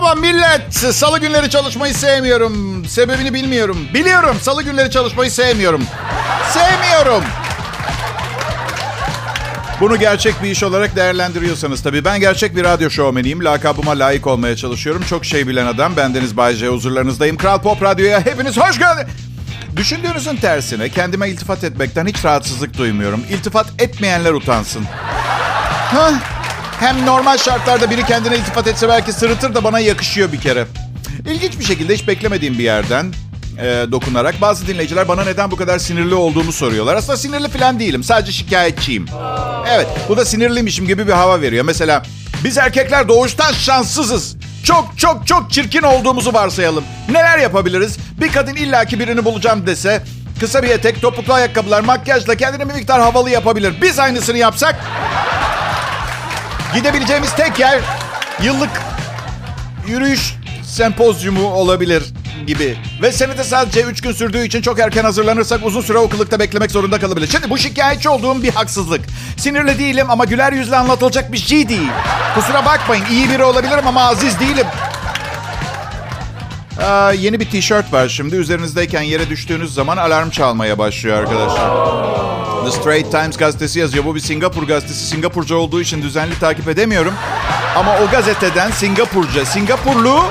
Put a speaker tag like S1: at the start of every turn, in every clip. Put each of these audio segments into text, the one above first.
S1: Merhaba millet. Salı günleri çalışmayı sevmiyorum. Sebebini bilmiyorum. Biliyorum salı günleri çalışmayı sevmiyorum. Sevmiyorum. Bunu gerçek bir iş olarak değerlendiriyorsanız tabii. Ben gerçek bir radyo şovmeniyim. Lakabıma layık olmaya çalışıyorum. Çok şey bilen adam. Bendeniz Bay J. Huzurlarınızdayım. Kral Pop Radyo'ya hepiniz hoş geldiniz. Düşündüğünüzün tersine kendime iltifat etmekten hiç rahatsızlık duymuyorum. İltifat etmeyenler utansın. Hah, hem normal şartlarda biri kendine iltifat etse belki sırıtır da bana yakışıyor bir kere. İlginç bir şekilde hiç beklemediğim bir yerden e, dokunarak bazı dinleyiciler bana neden bu kadar sinirli olduğumu soruyorlar. Aslında sinirli falan değilim. Sadece şikayetçiyim. Evet bu da sinirliymişim gibi bir hava veriyor. Mesela biz erkekler doğuştan şanssızız. Çok çok çok çirkin olduğumuzu varsayalım. Neler yapabiliriz? Bir kadın illaki birini bulacağım dese kısa bir etek, topuklu ayakkabılar, makyajla kendini bir miktar havalı yapabilir. Biz aynısını yapsak Gidebileceğimiz tek yer yıllık yürüyüş sempozyumu olabilir gibi. Ve senede sadece 3 gün sürdüğü için çok erken hazırlanırsak uzun süre o kılıkta beklemek zorunda kalabilir. Şimdi bu şikayetçi olduğum bir haksızlık. Sinirli değilim ama güler yüzle anlatılacak bir şey değil. Kusura bakmayın iyi biri olabilirim ama aziz değilim. Aa, yeni bir tişört var şimdi. Üzerinizdeyken yere düştüğünüz zaman alarm çalmaya başlıyor arkadaşlar. The Straits Times gazetesi yazıyor. Bu bir Singapur gazetesi. Singapurca olduğu için düzenli takip edemiyorum. Ama o gazeteden Singapurca, Singapurlu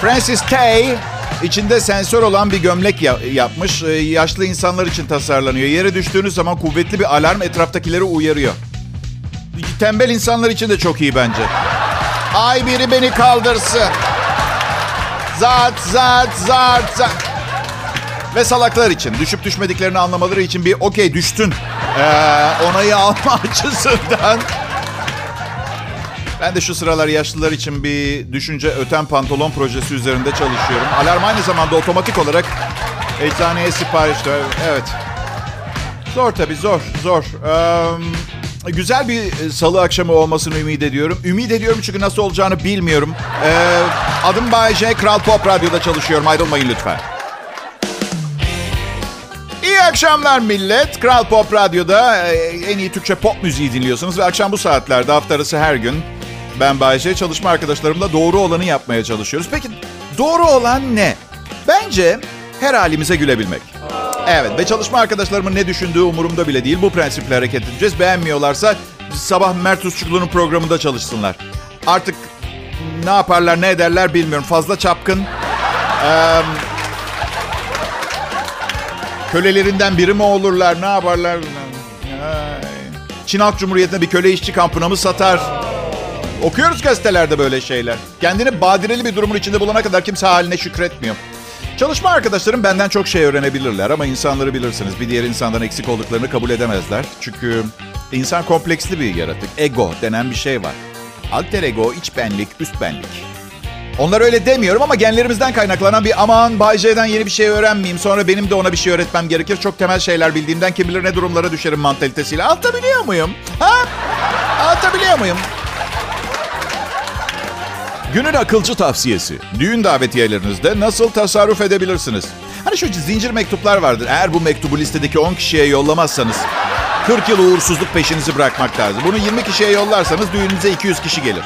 S1: Francis Tay içinde sensör olan bir gömlek ya- yapmış. Ee, yaşlı insanlar için tasarlanıyor. Yere düştüğünüz zaman kuvvetli bir alarm etraftakileri uyarıyor. Tembel insanlar için de çok iyi bence. Ay biri beni kaldırsın. Zat zat zat zat. Ve salaklar için, düşüp düşmediklerini anlamaları için bir okey düştün ee, onayı alma açısından. Ben de şu sıralar yaşlılar için bir düşünce öten pantolon projesi üzerinde çalışıyorum. Alarm aynı zamanda otomatik olarak eczaneye sipariş. Evet. Zor tabii zor, zor. Ee, güzel bir salı akşamı olmasını ümit ediyorum. Ümit ediyorum çünkü nasıl olacağını bilmiyorum. Ee, adım Bay J. Kral Pop Radyo'da çalışıyorum. Ayrılmayın lütfen. Akşamlar millet. Kral Pop Radyo'da e, en iyi Türkçe pop müziği dinliyorsunuz. Ve akşam bu saatlerde hafta arası her gün ben Bayece çalışma arkadaşlarımla doğru olanı yapmaya çalışıyoruz. Peki doğru olan ne? Bence her halimize gülebilmek. Evet ve çalışma arkadaşlarımın ne düşündüğü umurumda bile değil. Bu prensiple hareket edeceğiz. Beğenmiyorlarsa sabah Mert Usçuklu'nun programında çalışsınlar. Artık ne yaparlar ne ederler bilmiyorum. Fazla çapkın. Eee Kölelerinden biri mi olurlar? Ne yaparlar? Çin Halk Cumhuriyeti'ne bir köle işçi kampına mı satar? Okuyoruz gazetelerde böyle şeyler. Kendini badireli bir durumun içinde bulana kadar kimse haline şükretmiyor. Çalışma arkadaşlarım benden çok şey öğrenebilirler ama insanları bilirsiniz. Bir diğer insandan eksik olduklarını kabul edemezler. Çünkü insan kompleksli bir yaratık. Ego denen bir şey var. Alter ego, iç benlik, üst benlik. Onlar öyle demiyorum ama genlerimizden kaynaklanan bir aman Bay J'den yeni bir şey öğrenmeyeyim. Sonra benim de ona bir şey öğretmem gerekir. Çok temel şeyler bildiğimden kim bilir ne durumlara düşerim mantalitesiyle. Anlatabiliyor muyum? Ha? Anlatabiliyor muyum? Günün akılcı tavsiyesi. Düğün davetiyelerinizde nasıl tasarruf edebilirsiniz? Hani şu zincir mektuplar vardır. Eğer bu mektubu listedeki 10 kişiye yollamazsanız 40 yıl uğursuzluk peşinizi bırakmak lazım. Bunu 20 kişiye yollarsanız düğününüze 200 kişi gelir.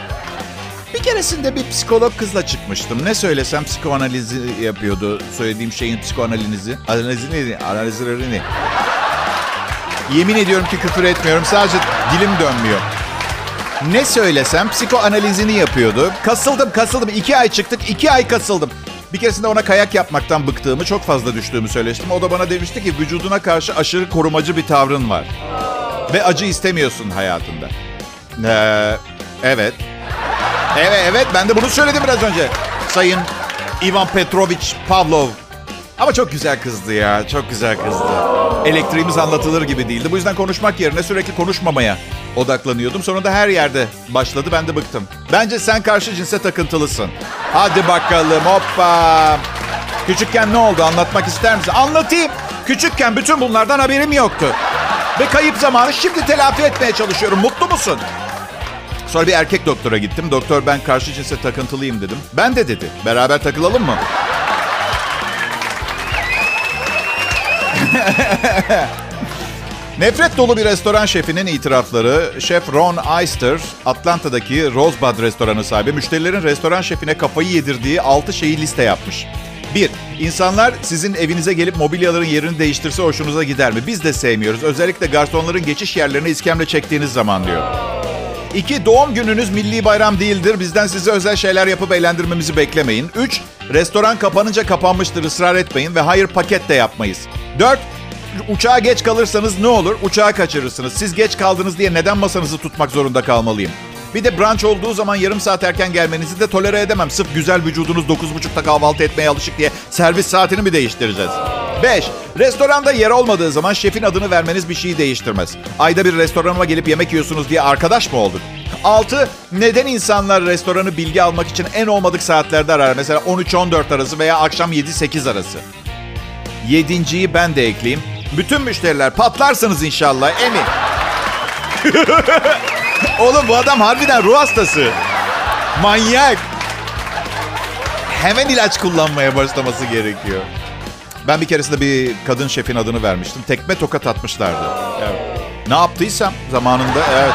S1: Bir keresinde bir psikolog kızla çıkmıştım. Ne söylesem psikoanalizi yapıyordu. Söylediğim şeyin psikoanalizi. Analizini, analizlerini. Yemin ediyorum ki küfür etmiyorum. Sadece dilim dönmüyor. Ne söylesem psikoanalizini yapıyordu. Kasıldım kasıldım. İki ay çıktık. iki ay kasıldım. Bir keresinde ona kayak yapmaktan bıktığımı, çok fazla düştüğümü söylemiştim. O da bana demişti ki vücuduna karşı aşırı korumacı bir tavrın var. Ve acı istemiyorsun hayatında. Ee, evet. Evet evet ben de bunu söyledim biraz önce. Sayın Ivan Petrovich Pavlov. Ama çok güzel kızdı ya. Çok güzel kızdı. Elektriğimiz anlatılır gibi değildi. Bu yüzden konuşmak yerine sürekli konuşmamaya odaklanıyordum. Sonra da her yerde başladı. Ben de bıktım. Bence sen karşı cinse takıntılısın. Hadi bakalım hoppa. Küçükken ne oldu anlatmak ister misin? Anlatayım. Küçükken bütün bunlardan haberim yoktu. Ve kayıp zamanı şimdi telafi etmeye çalışıyorum. Mutlu musun? Sonra bir erkek doktora gittim. Doktor ben karşı cinse takıntılıyım dedim. Ben de dedi. Beraber takılalım mı? Nefret dolu bir restoran şefinin itirafları. Şef Ron Eister, Atlanta'daki Rosebud restoranı sahibi, müşterilerin restoran şefine kafayı yedirdiği 6 şeyi liste yapmış. 1. İnsanlar sizin evinize gelip mobilyaların yerini değiştirse hoşunuza gider mi? Biz de sevmiyoruz. Özellikle garsonların geçiş yerlerine iskemle çektiğiniz zaman diyor. İki, doğum gününüz milli bayram değildir. Bizden size özel şeyler yapıp eğlendirmemizi beklemeyin. Üç, restoran kapanınca kapanmıştır ısrar etmeyin ve hayır paket de yapmayız. Dört, uçağa geç kalırsanız ne olur? Uçağı kaçırırsınız. Siz geç kaldınız diye neden masanızı tutmak zorunda kalmalıyım? Bir de brunch olduğu zaman yarım saat erken gelmenizi de tolere edemem. Sırf güzel vücudunuz 9.30'da kahvaltı etmeye alışık diye servis saatini mi değiştireceğiz? 5. Restoranda yer olmadığı zaman şefin adını vermeniz bir şeyi değiştirmez. Ayda bir restoranıma gelip yemek yiyorsunuz diye arkadaş mı olduk? 6. Neden insanlar restoranı bilgi almak için en olmadık saatlerde arar? Mesela 13-14 arası veya akşam 7-8 arası. Yedinciyi ben de ekleyeyim. Bütün müşteriler patlarsınız inşallah emin. Oğlum bu adam harbiden ruh hastası. Manyak. Hemen ilaç kullanmaya başlaması gerekiyor. Ben bir keresinde bir kadın şefin adını vermiştim. Tekme tokat atmışlardı. Evet. Ne yaptıysam zamanında evet.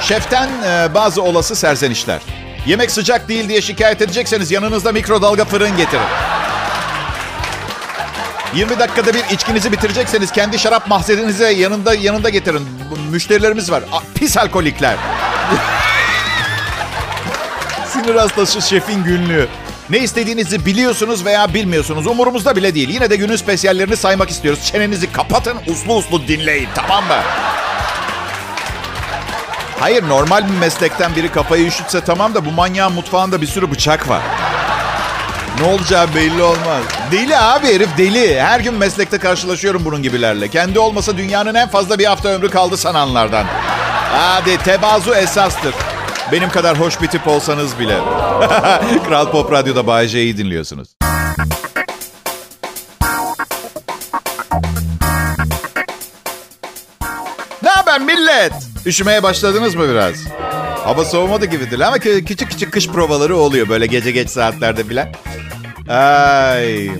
S1: Şeften e, bazı olası serzenişler. Yemek sıcak değil diye şikayet edecekseniz yanınızda mikrodalga fırın getirin. 20 dakikada bir içkinizi bitirecekseniz kendi şarap mahzeninize yanında yanında getirin. Müşterilerimiz var. Pis alkolikler. Sinir hastası şefin günlüğü. Ne istediğinizi biliyorsunuz veya bilmiyorsunuz. Umurumuzda bile değil. Yine de günün spesiyallerini saymak istiyoruz. Çenenizi kapatın, uslu uslu dinleyin. Tamam mı? Hayır, normal bir meslekten biri kafayı üşütse tamam da bu manyağın mutfağında bir sürü bıçak var. Ne olacağı belli olmaz. Deli abi herif deli. Her gün meslekte karşılaşıyorum bunun gibilerle. Kendi olmasa dünyanın en fazla bir hafta ömrü kaldı sananlardan. Hadi tevazu esastır. Benim kadar hoş bir tip olsanız bile. Kral Pop Radyo'da Bay J'yi dinliyorsunuz. Ne haber millet? Üşümeye başladınız mı biraz? Hava soğumadı gibidir ama küçük küçük kış provaları oluyor böyle gece geç saatlerde filan. Ay.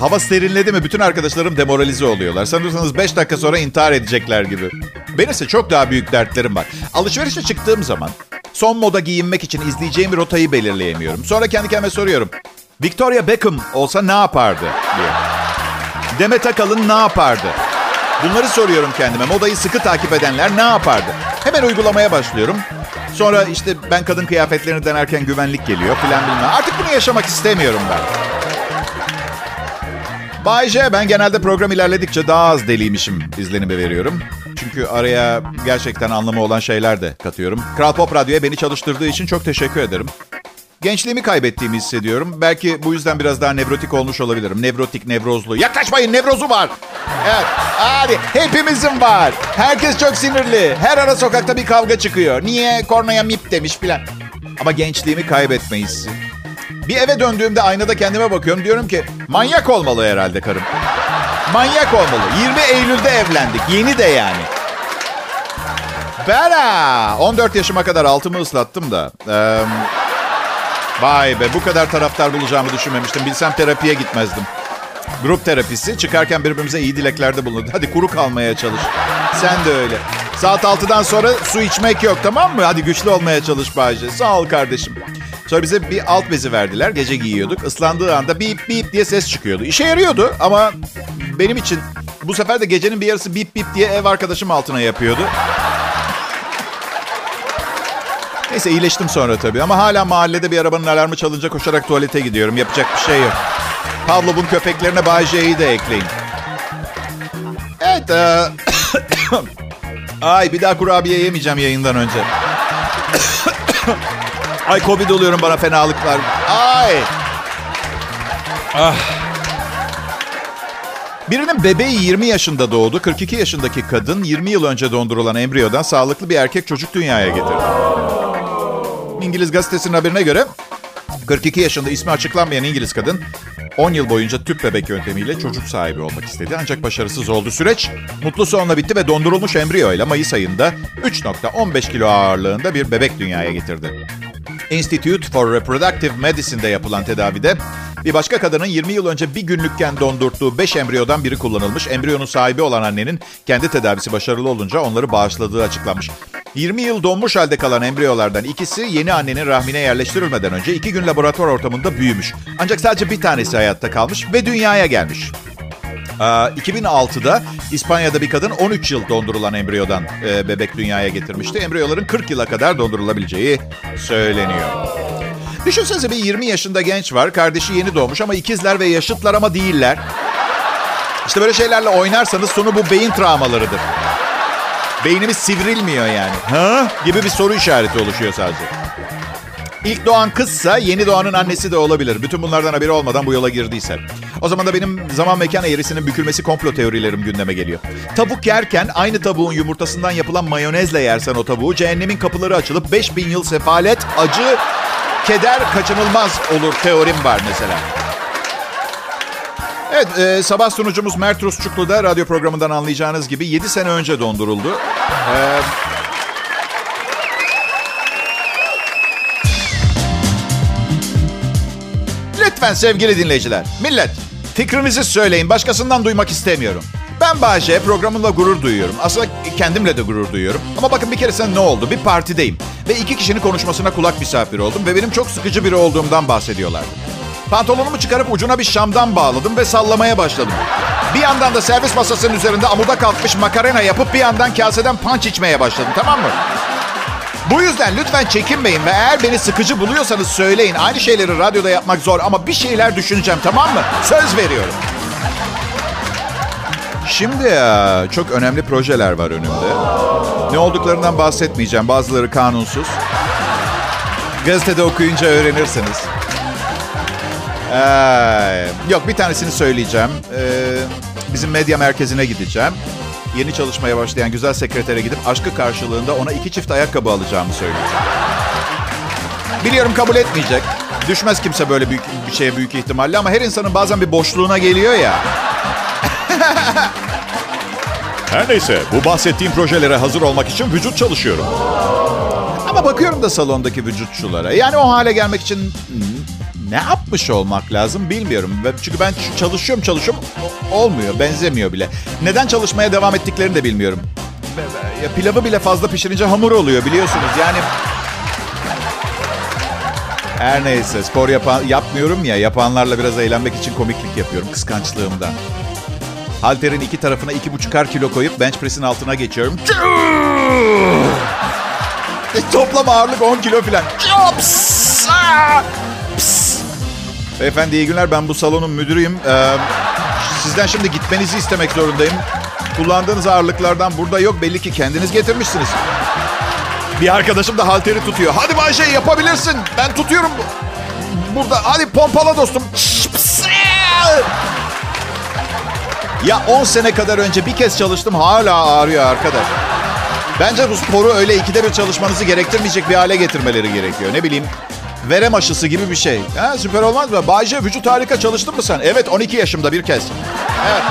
S1: Hava serinledi mi bütün arkadaşlarım demoralize oluyorlar. Sanırsanız 5 dakika sonra intihar edecekler gibi. Benim ise çok daha büyük dertlerim var. Alışverişe çıktığım zaman son moda giyinmek için izleyeceğim bir rotayı belirleyemiyorum. Sonra kendi kendime soruyorum. Victoria Beckham olsa ne yapardı diye. Demet Akalın ne yapardı? Bunları soruyorum kendime. Modayı sıkı takip edenler ne yapardı? Hemen uygulamaya başlıyorum. Sonra işte ben kadın kıyafetlerini denerken güvenlik geliyor filan bilmem. Artık bunu yaşamak istemiyorum ben. Bay J, ben genelde program ilerledikçe daha az deliymişim izlenimi veriyorum. Çünkü araya gerçekten anlamı olan şeyler de katıyorum. Kral Pop Radyo'ya beni çalıştırdığı için çok teşekkür ederim. Gençliğimi kaybettiğimi hissediyorum. Belki bu yüzden biraz daha nevrotik olmuş olabilirim. Nevrotik, nevrozlu. Yaklaşmayın, nevrozu var. Evet, hadi hepimizin var. Herkes çok sinirli. Her ara sokakta bir kavga çıkıyor. Niye? Kornaya mip demiş filan. Ama gençliğimi kaybetme hissi. Bir eve döndüğümde aynada kendime bakıyorum. Diyorum ki manyak olmalı herhalde karım. Manyak olmalı. 20 Eylül'de evlendik. Yeni de yani. Bera. 14 yaşıma kadar altımı ıslattım da. Ee, vay be bu kadar taraftar bulacağımı düşünmemiştim. Bilsem terapiye gitmezdim. Grup terapisi. Çıkarken birbirimize iyi dileklerde bulundu. Hadi kuru kalmaya çalış. Sen de öyle. Saat 6'dan sonra su içmek yok tamam mı? Hadi güçlü olmaya çalış Bayce. Sağ ol kardeşim. Sonra bize bir alt bezi verdiler. Gece giyiyorduk. Islandığı anda bip bip diye ses çıkıyordu. İşe yarıyordu ama benim için bu sefer de gecenin bir yarısı bip bip diye ev arkadaşım altına yapıyordu. Neyse iyileştim sonra tabii ama hala mahallede bir arabanın alarmı çalınca koşarak tuvalete gidiyorum. Yapacak bir şey yok. Pavlov'un köpeklerine Bay J'yi de ekleyin. Evet. E... Ay bir daha kurabiye yemeyeceğim yayından önce. Ay Covid oluyorum bana fenalıklar. Ay. Ah. Birinin bebeği 20 yaşında doğdu. 42 yaşındaki kadın 20 yıl önce dondurulan embriyodan sağlıklı bir erkek çocuk dünyaya getirdi. İngiliz gazetesinin haberine göre 42 yaşında ismi açıklanmayan İngiliz kadın 10 yıl boyunca tüp bebek yöntemiyle çocuk sahibi olmak istedi. Ancak başarısız oldu. Süreç mutlu sonla bitti ve dondurulmuş embriyo ile Mayıs ayında 3.15 kilo ağırlığında bir bebek dünyaya getirdi. Institute for Reproductive Medicine'de yapılan tedavide Bir başka kadının 20 yıl önce bir günlükken dondurttuğu 5 embriyodan biri kullanılmış. Embriyonun sahibi olan annenin kendi tedavisi başarılı olunca onları bağışladığı açıklanmış. 20 yıl donmuş halde kalan embriyolardan ikisi yeni annenin rahmine yerleştirilmeden önce iki gün laboratuvar ortamında büyümüş. Ancak sadece bir tanesi hayatta kalmış ve dünyaya gelmiş. 2006'da İspanya'da bir kadın 13 yıl dondurulan embriyodan e, bebek dünyaya getirmişti. Embriyoların 40 yıla kadar dondurulabileceği söyleniyor. Düşünsenize bir 20 yaşında genç var. Kardeşi yeni doğmuş ama ikizler ve yaşıtlar ama değiller. İşte böyle şeylerle oynarsanız sonu bu beyin travmalarıdır. Beynimiz sivrilmiyor yani. Ha? Gibi bir soru işareti oluşuyor sadece. İlk doğan kızsa yeni doğanın annesi de olabilir. Bütün bunlardan haberi olmadan bu yola girdiyse. O zaman da benim zaman mekan eğrisinin bükülmesi komplo teorilerim gündeme geliyor. Tavuk yerken aynı tavuğun yumurtasından yapılan mayonezle yersen o tavuğu cehennemin kapıları açılıp 5000 yıl sefalet, acı, keder kaçınılmaz olur teorim var mesela. Evet, e, sabah sunucumuz Mert Rusçuklu da radyo programından anlayacağınız gibi 7 sene önce donduruldu. E, lütfen sevgili dinleyiciler, millet fikrinizi söyleyin. Başkasından duymak istemiyorum. Ben Bahçe, programımla gurur duyuyorum. Aslında kendimle de gurur duyuyorum. Ama bakın bir keresinde ne oldu? Bir partideyim. Ve iki kişinin konuşmasına kulak misafiri oldum. Ve benim çok sıkıcı biri olduğumdan bahsediyorlardı. Pantolonumu çıkarıp ucuna bir şamdan bağladım ve sallamaya başladım. Bir yandan da servis masasının üzerinde amuda kalkmış makarena yapıp bir yandan kaseden punch içmeye başladım tamam mı? Bu yüzden lütfen çekinmeyin ve eğer beni sıkıcı buluyorsanız söyleyin. Aynı şeyleri radyoda yapmak zor ama bir şeyler düşüneceğim tamam mı? Söz veriyorum. Şimdi ya, çok önemli projeler var önümde. Ne olduklarından bahsetmeyeceğim. Bazıları kanunsuz. Gazetede okuyunca öğrenirsiniz. Ee, yok bir tanesini söyleyeceğim. Ee, bizim medya merkezine gideceğim. Yeni çalışmaya başlayan güzel sekretere gidip aşkı karşılığında ona iki çift ayakkabı alacağımı söyleyeceğim. Biliyorum kabul etmeyecek. Düşmez kimse böyle büyük bir şeye büyük ihtimalle ama her insanın bazen bir boşluğuna geliyor ya.
S2: Her neyse bu bahsettiğim projelere hazır olmak için vücut çalışıyorum.
S1: Ama bakıyorum da salondaki vücutçulara. Yani o hale gelmek için hmm, ne yapmış olmak lazım bilmiyorum. Çünkü ben çalışıyorum çalışıyorum olmuyor benzemiyor bile. Neden çalışmaya devam ettiklerini de bilmiyorum. Ya pilavı bile fazla pişirince hamur oluyor biliyorsunuz. Yani her neyse spor yapan, yapmıyorum ya yapanlarla biraz eğlenmek için komiklik yapıyorum kıskançlığımdan. Halterin iki tarafına iki buçukar kilo koyup bench press'in altına geçiyorum. E, toplam ağırlık 10 kilo falan. Pss! Beyefendi iyi günler. Ben bu salonun müdürüyüm. Ee, sizden şimdi gitmenizi istemek zorundayım. Kullandığınız ağırlıklardan burada yok. Belli ki kendiniz getirmişsiniz. Bir arkadaşım da halteri tutuyor. Hadi Bayşe yapabilirsin. Ben tutuyorum. Burada. Hadi pompala dostum. Ya 10 sene kadar önce bir kez çalıştım hala ağrıyor arkadaş. Bence bu sporu öyle ikide bir çalışmanızı gerektirmeyecek bir hale getirmeleri gerekiyor. Ne bileyim verem aşısı gibi bir şey. Ha, süper olmaz mı? Bayce vücut harika çalıştın mı sen? Evet 12 yaşımda bir kez. Evet.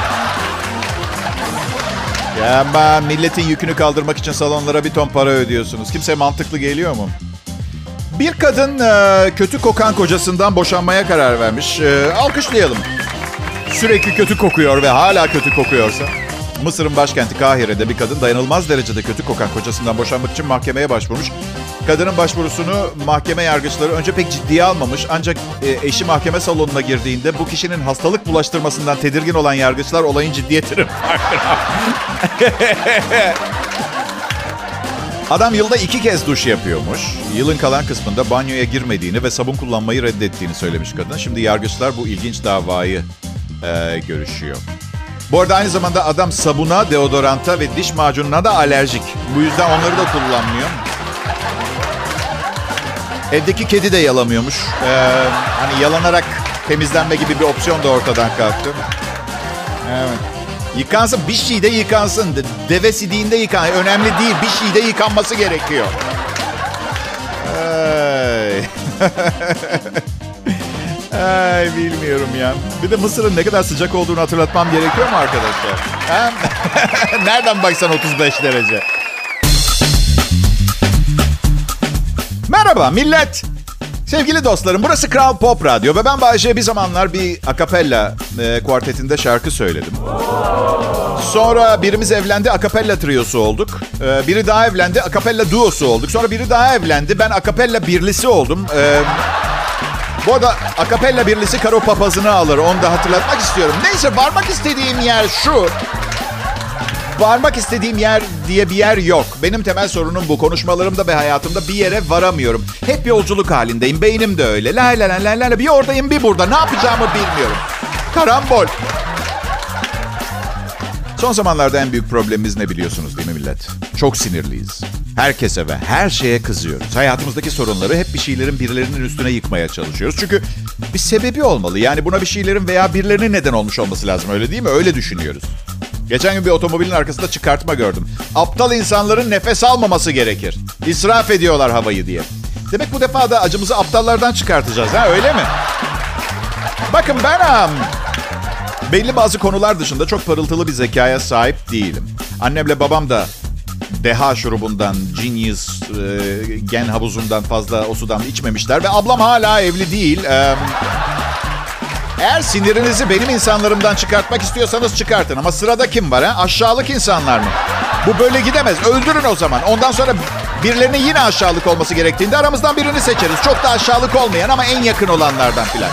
S1: Ya ben milletin yükünü kaldırmak için salonlara bir ton para ödüyorsunuz. Kimse mantıklı geliyor mu? Bir kadın kötü kokan kocasından boşanmaya karar vermiş. Alkışlayalım sürekli kötü kokuyor ve hala kötü kokuyorsa... Mısır'ın başkenti Kahire'de bir kadın dayanılmaz derecede kötü kokan kocasından boşanmak için mahkemeye başvurmuş. Kadının başvurusunu mahkeme yargıçları önce pek ciddiye almamış. Ancak e, eşi mahkeme salonuna girdiğinde bu kişinin hastalık bulaştırmasından tedirgin olan yargıçlar olayın ciddiyetini. Adam yılda iki kez duş yapıyormuş. Yılın kalan kısmında banyoya girmediğini ve sabun kullanmayı reddettiğini söylemiş kadın. Şimdi yargıçlar bu ilginç davayı e, görüşüyor. Bu arada aynı zamanda adam sabuna, deodoranta ve diş macununa da alerjik. Bu yüzden onları da kullanmıyor. Evdeki kedi de yalamıyormuş. Ee, hani yalanarak temizlenme gibi bir opsiyon da ortadan kalktı. Evet. Yıkansın, bir şey de yıkansın. Deve sidiğinde yıkan. Önemli değil, bir şey de yıkanması gerekiyor. Hey. Ay bilmiyorum ya. Bir de Mısır'ın ne kadar sıcak olduğunu hatırlatmam gerekiyor mu arkadaşlar? Nereden baksan 35 derece. Merhaba millet. Sevgili dostlarım burası Kral Pop Radyo ve ben Bayece bir zamanlar bir akapella e, kuartetinde şarkı söyledim. Sonra birimiz evlendi, akapella triosu olduk. E, biri daha evlendi, akapella duosu olduk. Sonra biri daha evlendi, ben akapella birlisi oldum. E, bu arada akapella birlisi karo papazını alır, onu da hatırlatmak istiyorum. Neyse varmak istediğim yer şu. Varmak istediğim yer diye bir yer yok. Benim temel sorunum bu. Konuşmalarımda ve hayatımda bir yere varamıyorum. Hep yolculuk halindeyim. Beynim de öyle. La la la la la. Bir oradayım bir burada. Ne yapacağımı bilmiyorum. Karambol. Son zamanlarda en büyük problemimiz ne biliyorsunuz değil mi millet? Çok sinirliyiz. Herkese ve her şeye kızıyoruz. Hayatımızdaki sorunları hep bir şeylerin birilerinin üstüne yıkmaya çalışıyoruz. Çünkü bir sebebi olmalı. Yani buna bir şeylerin veya birilerinin neden olmuş olması lazım öyle değil mi? Öyle düşünüyoruz. Geçen gün bir otomobilin arkasında çıkartma gördüm. Aptal insanların nefes almaması gerekir. İsraf ediyorlar havayı diye. Demek bu defa da acımızı aptallardan çıkartacağız ha öyle mi? Bakın ben um, belli bazı konular dışında çok parıltılı bir zekaya sahip değilim. Annemle babam da deha şurubundan, genius, e, gen havuzundan fazla o sudan içmemişler. Ve ablam hala evli değil. E, eğer sinirinizi benim insanlarımdan çıkartmak istiyorsanız çıkartın. Ama sırada kim var ha? Aşağılık insanlar mı? Bu böyle gidemez. Öldürün o zaman. Ondan sonra birilerinin yine aşağılık olması gerektiğinde aramızdan birini seçeriz. Çok da aşağılık olmayan ama en yakın olanlardan filan.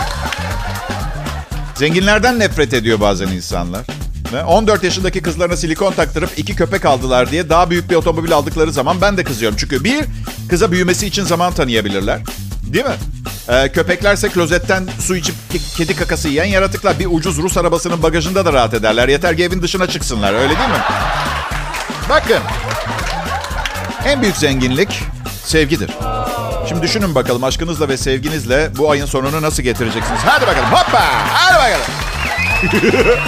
S1: Zenginlerden nefret ediyor bazen insanlar. Ve 14 yaşındaki kızlarına silikon taktırıp iki köpek aldılar diye daha büyük bir otomobil aldıkları zaman ben de kızıyorum. Çünkü bir, kıza büyümesi için zaman tanıyabilirler. Değil mi? Ee, köpeklerse klozetten su içip kedi kakası yiyen yaratıklar. Bir ucuz Rus arabasının bagajında da rahat ederler. Yeter ki evin dışına çıksınlar. Öyle değil mi? Bakın. En büyük zenginlik sevgidir. Şimdi düşünün bakalım aşkınızla ve sevginizle bu ayın sonunu nasıl getireceksiniz? Hadi bakalım hoppa! Hadi bakalım.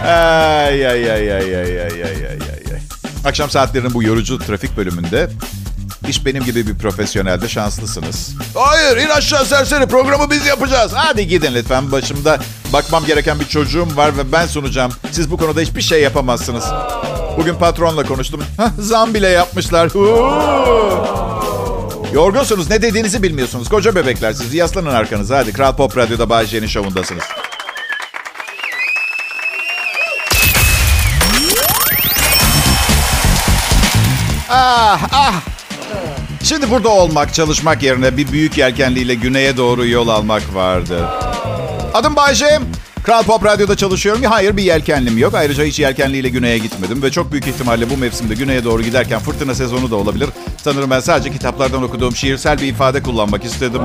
S1: ay ay ay ay ay ay ay ay. Akşam saatlerinin bu yorucu trafik bölümünde İş benim gibi bir profesyonelde şanslısınız. Hayır in aşağı serseri programı biz yapacağız. Hadi gidin lütfen başımda bakmam gereken bir çocuğum var ve ben sunacağım. Siz bu konuda hiçbir şey yapamazsınız. Bugün patronla konuştum. Hah, zam bile yapmışlar. Yorgunsunuz ne dediğinizi bilmiyorsunuz. Koca bebekler sizi yaslanın arkanıza. Hadi Kral Pop Radyo'da Bay J'nin şovundasınız. Ah ah Şimdi burada olmak, çalışmak yerine bir büyük yelkenliyle güneye doğru yol almak vardı. Adım Bayce. Kral Pop Radyo'da çalışıyorum. Hayır bir yelkenlim yok. Ayrıca hiç yelkenliyle güneye gitmedim. Ve çok büyük ihtimalle bu mevsimde güneye doğru giderken fırtına sezonu da olabilir. Sanırım ben sadece kitaplardan okuduğum şiirsel bir ifade kullanmak istedim.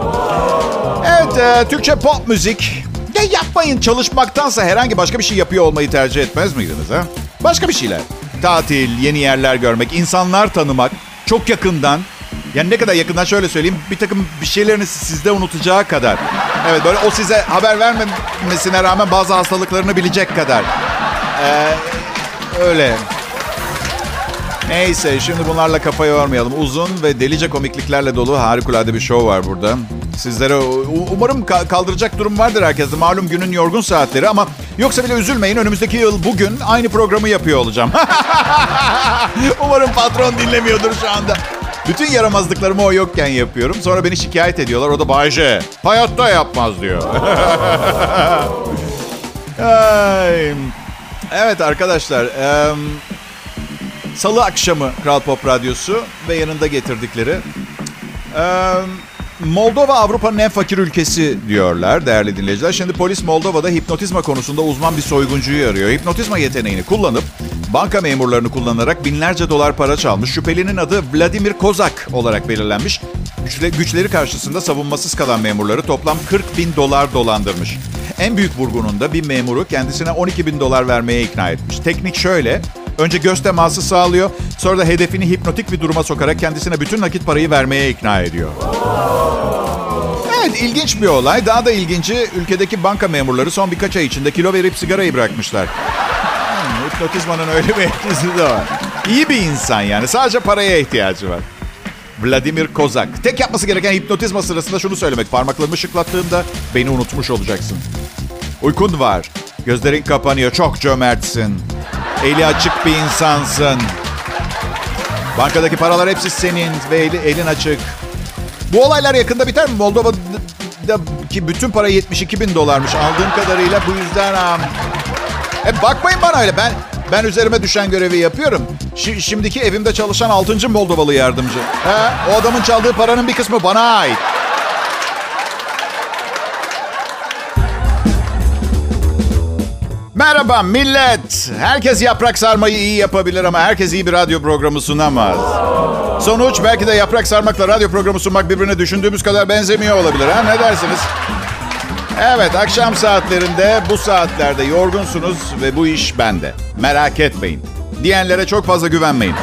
S1: Evet, e, Türkçe pop müzik. Ya yapmayın çalışmaktansa herhangi başka bir şey yapıyor olmayı tercih etmez miydiniz? Ha? Başka bir şeyler. Tatil, yeni yerler görmek, insanlar tanımak, çok yakından yani ne kadar yakından şöyle söyleyeyim. Bir takım bir şeylerini sizde unutacağı kadar. Evet böyle o size haber vermemesine rağmen bazı hastalıklarını bilecek kadar. Ee, öyle. Neyse şimdi bunlarla kafa yormayalım. Uzun ve delice komikliklerle dolu harikulade bir show var burada. Sizlere umarım kaldıracak durum vardır herkeste. Malum günün yorgun saatleri ama yoksa bile üzülmeyin. Önümüzdeki yıl bugün aynı programı yapıyor olacağım. umarım patron dinlemiyordur şu anda. Bütün yaramazlıklarımı o yokken yapıyorum. Sonra beni şikayet ediyorlar. O da Bayce. Hayatta yapmaz diyor. evet arkadaşlar. Salı akşamı Kral Pop Radyosu ve yanında getirdikleri. Moldova Avrupa'nın en fakir ülkesi diyorlar değerli dinleyiciler. Şimdi polis Moldova'da hipnotizma konusunda uzman bir soyguncuyu arıyor. Hipnotizma yeteneğini kullanıp banka memurlarını kullanarak binlerce dolar para çalmış. Şüphelinin adı Vladimir Kozak olarak belirlenmiş. Güçleri karşısında savunmasız kalan memurları toplam 40 bin dolar dolandırmış. En büyük vurgununda bir memuru kendisine 12 bin dolar vermeye ikna etmiş. Teknik şöyle, Önce göz teması sağlıyor. Sonra da hedefini hipnotik bir duruma sokarak kendisine bütün nakit parayı vermeye ikna ediyor. Evet ilginç bir olay. Daha da ilginci ülkedeki banka memurları son birkaç ay içinde kilo verip sigarayı bırakmışlar. Hipnotizmanın öyle bir etkisi de var. İyi bir insan yani. Sadece paraya ihtiyacı var. Vladimir Kozak. Tek yapması gereken hipnotizma sırasında şunu söylemek. Parmaklarımı şıklattığımda beni unutmuş olacaksın. Uykun var. Gözlerin kapanıyor. Çok cömertsin. Eli açık bir insansın. Bankadaki paralar hepsi senin ve eli, elin açık. Bu olaylar yakında biter mi? Moldova'daki bütün para 72 bin dolarmış aldığım kadarıyla. Bu yüzden... E bakmayın bana öyle. Ben ben üzerime düşen görevi yapıyorum. Ş- şimdiki evimde çalışan 6. Moldovalı yardımcı. He, o adamın çaldığı paranın bir kısmı bana ait. Merhaba millet. Herkes yaprak sarmayı iyi yapabilir ama herkes iyi bir radyo programı sunamaz. Sonuç belki de yaprak sarmakla radyo programı sunmak birbirine düşündüğümüz kadar benzemiyor olabilir. Ha? Ne dersiniz? Evet, akşam saatlerinde bu saatlerde yorgunsunuz ve bu iş bende. Merak etmeyin. Diyenlere çok fazla güvenmeyin.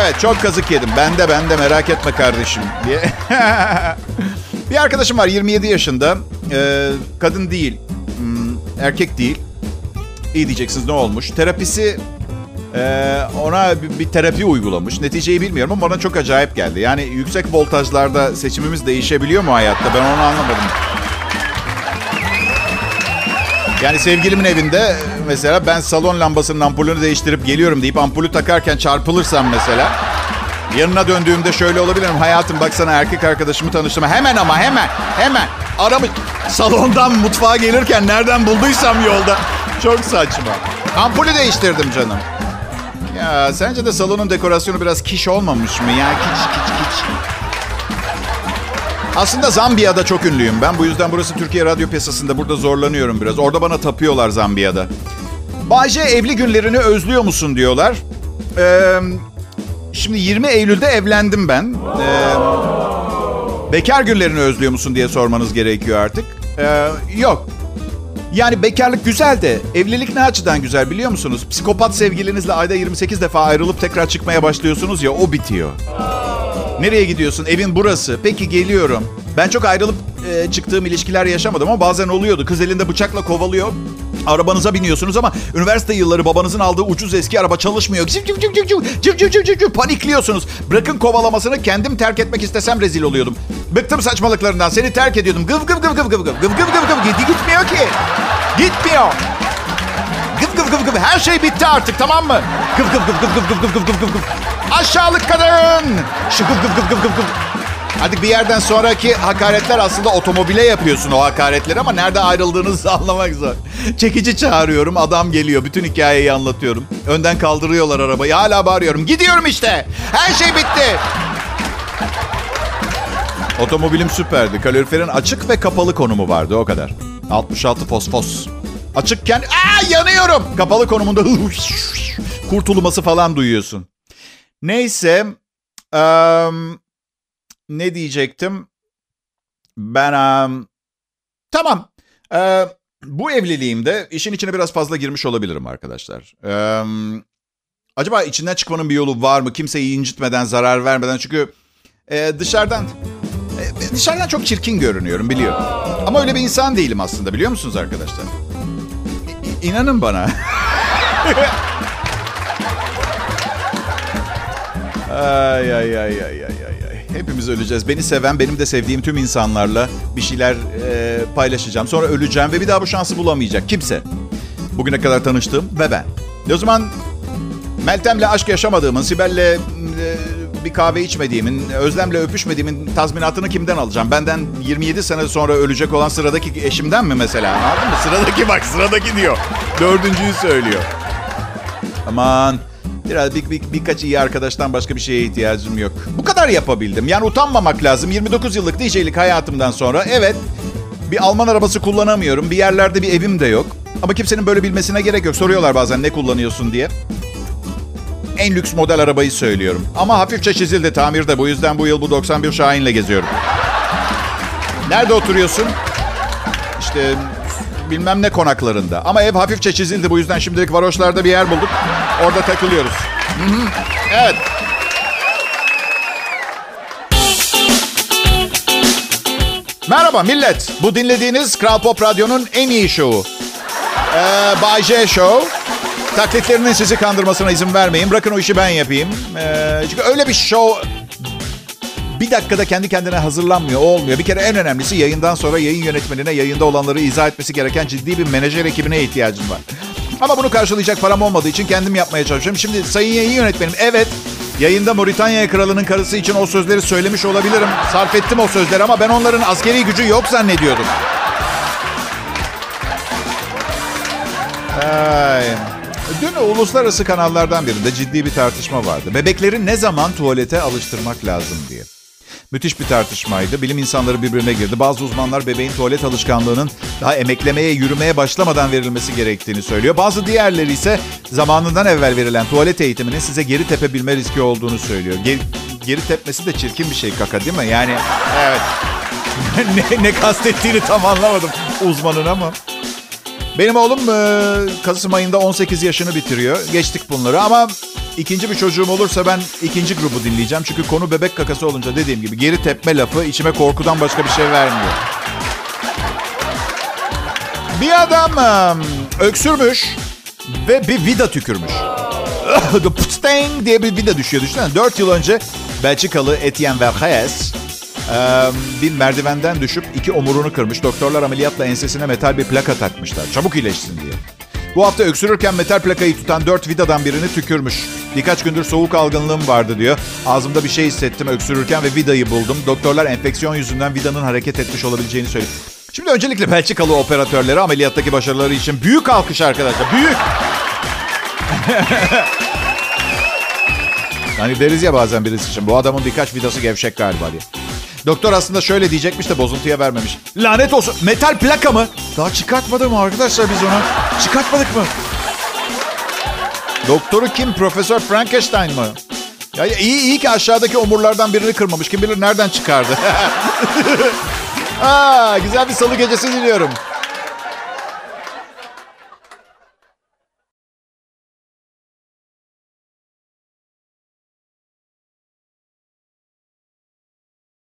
S1: Evet, çok kazık yedim. Bende bende merak etme kardeşim diye. bir arkadaşım var 27 yaşında. Ee, kadın değil. Hmm, erkek değil. İyi diyeceksiniz ne olmuş? Terapisi ee, ona bir, terapi uygulamış. Neticeyi bilmiyorum ama bana çok acayip geldi. Yani yüksek voltajlarda seçimimiz değişebiliyor mu hayatta? Ben onu anlamadım. Yani sevgilimin evinde mesela ben salon lambasının ampulünü değiştirip geliyorum deyip ampulü takarken çarpılırsam mesela yanına döndüğümde şöyle olabilirim. Hayatım baksana erkek arkadaşımı tanıştım. Hemen ama hemen hemen aramı salondan mutfağa gelirken nereden bulduysam yolda. Çok saçma. Ampulü değiştirdim canım. Ya sence de salonun dekorasyonu biraz kiş olmamış mı ya? Kiç kiç kiç. Aslında Zambiya'da çok ünlüyüm ben. Bu yüzden burası Türkiye Radyo Piyasası'nda. Burada zorlanıyorum biraz. Orada bana tapıyorlar Zambiya'da. Bayce evli günlerini özlüyor musun diyorlar. Ee, şimdi 20 Eylül'de evlendim ben. Ee, bekar günlerini özlüyor musun diye sormanız gerekiyor artık. Ee, yok. Yani bekarlık güzel de evlilik ne açıdan güzel biliyor musunuz? Psikopat sevgilinizle ayda 28 defa ayrılıp tekrar çıkmaya başlıyorsunuz ya o bitiyor. Nereye gidiyorsun? Evin burası. Peki geliyorum. Ben çok ayrılıp e, çıktığım ilişkiler yaşamadım ama bazen oluyordu. Kız elinde bıçakla kovalıyor. Arabanıza biniyorsunuz ama üniversite yılları babanızın aldığı ucuz eski araba çalışmıyor. Cık cık cık cık cık cık cık cık cık panikliyorsunuz. Bırakın kovalamasını kendim terk etmek istesem rezil oluyordum. Bıktım saçmalıklarından seni terk ediyordum. Gıv gıv gıv gıv gıv gıv gıv gıv gıv gıv Gidi gitmiyor ki. Gitmiyor. Gıv gıv gıv gıv her şey bitti artık tamam mı? Gıv gıv gıv gıv gıv gıv gıv gıv gıv gıv Aşağılık kadın. Şu gıv gıv gıv gıv gıv. Artık bir yerden sonraki hakaretler aslında otomobile yapıyorsun o hakaretleri ama nerede ayrıldığınızı anlamak zor. Çekici çağırıyorum adam geliyor bütün hikayeyi anlatıyorum. Önden kaldırıyorlar arabayı hala bağırıyorum. Gidiyorum işte her şey bitti. Otomobilim süperdi. Kaloriferin açık ve kapalı konumu vardı o kadar. 66 fosfos. Açıkken aa yanıyorum. Kapalı konumunda kurtulması falan duyuyorsun. Neyse. Um, ne diyecektim? Ben um, tamam. Uh, bu evliliğimde işin içine biraz fazla girmiş olabilirim arkadaşlar. Um, acaba içinden çıkmanın bir yolu var mı? Kimseyi incitmeden, zarar vermeden. Çünkü e, dışarıdan e, dışarıdan çok çirkin görünüyorum biliyorum. Ama öyle bir insan değilim aslında biliyor musunuz arkadaşlar? İ- inanın bana. ay ay ay ay ay ay. Hepimiz öleceğiz. Beni seven, benim de sevdiğim tüm insanlarla bir şeyler e, paylaşacağım. Sonra öleceğim ve bir daha bu şansı bulamayacak kimse. Bugüne kadar tanıştığım ve ben. O zaman Meltem'le aşk yaşamadığımın, Sibel'le e, bir kahve içmediğimin, Özlem'le öpüşmediğimin tazminatını kimden alacağım? Benden 27 sene sonra ölecek olan sıradaki eşimden mi mesela? Anladın mı? Sıradaki bak, sıradaki diyor. Dördüncüyü söylüyor. Aman biraz bir, bir, birkaç iyi arkadaştan başka bir şeye ihtiyacım yok. Bu kadar yapabildim. Yani utanmamak lazım. 29 yıllık DJ'lik hayatımdan sonra evet bir Alman arabası kullanamıyorum. Bir yerlerde bir evim de yok. Ama kimsenin böyle bilmesine gerek yok. Soruyorlar bazen ne kullanıyorsun diye. En lüks model arabayı söylüyorum. Ama hafifçe çizildi tamirde. Bu yüzden bu yıl bu 91 Şahin'le geziyorum. Nerede oturuyorsun? İşte bilmem ne konaklarında. Ama ev hafifçe çizildi. Bu yüzden şimdilik varoşlarda bir yer bulduk. Orada takılıyoruz. Hı. Evet. Merhaba millet. Bu dinlediğiniz Kral Pop Radyo'nun en iyi şovu. Ee, Bay J Show. Taklitlerinin sizi kandırmasına izin vermeyin. Bırakın o işi ben yapayım. Ee, çünkü öyle bir show bir dakikada kendi kendine hazırlanmıyor, olmuyor. Bir kere en önemlisi yayından sonra yayın yönetmenine yayında olanları izah etmesi gereken ciddi bir menajer ekibine ihtiyacım var. Ama bunu karşılayacak param olmadığı için kendim yapmaya çalışıyorum. Şimdi sayın yayın yönetmenim evet Yayında Moritanya kralının karısı için o sözleri söylemiş olabilirim. Sarf ettim o sözleri ama ben onların askeri gücü yok zannediyordum. Ay. Dün uluslararası kanallardan birinde ciddi bir tartışma vardı. Bebekleri ne zaman tuvalete alıştırmak lazım diye. Müthiş bir tartışmaydı. Bilim insanları birbirine girdi. Bazı uzmanlar bebeğin tuvalet alışkanlığının daha emeklemeye, yürümeye başlamadan verilmesi gerektiğini söylüyor. Bazı diğerleri ise zamanından evvel verilen tuvalet eğitiminin size geri tepebilme riski olduğunu söylüyor. Geri, geri tepmesi de çirkin bir şey kaka değil mi? Yani evet. ne, ne kastettiğini tam anlamadım uzmanın ama. Benim oğlum Kasım ayında 18 yaşını bitiriyor. Geçtik bunları ama ikinci bir çocuğum olursa ben ikinci grubu dinleyeceğim. Çünkü konu bebek kakası olunca dediğim gibi geri tepme lafı içime korkudan başka bir şey vermiyor. Bir adam e, öksürmüş ve bir vida tükürmüş. Pstang diye bir vida düşüyor düşünsene. 4 yıl önce Belçikalı Etienne Verhees ee, bir merdivenden düşüp iki omurunu kırmış. Doktorlar ameliyatla ensesine metal bir plaka takmışlar. Çabuk iyileşsin diye. Bu hafta öksürürken metal plakayı tutan dört vidadan birini tükürmüş. Birkaç gündür soğuk algınlığım vardı diyor. Ağzımda bir şey hissettim öksürürken ve vidayı buldum. Doktorlar enfeksiyon yüzünden vidanın hareket etmiş olabileceğini söyledi. Şimdi öncelikle Belçikalı operatörlere ameliyattaki başarıları için büyük alkış arkadaşlar. Büyük. Hani deriz ya bazen birisi için bu adamın birkaç vidası gevşek galiba diye. Doktor aslında şöyle diyecekmiş de bozuntuya vermemiş. Lanet olsun. Metal plaka mı? Daha çıkartmadık mı arkadaşlar biz onu? Çıkartmadık mı? Doktoru kim? Profesör Frankenstein mı? Ya iyi, iyi ki aşağıdaki omurlardan birini kırmamış. Kim bilir nereden çıkardı. Aa, güzel bir salı gecesi diliyorum.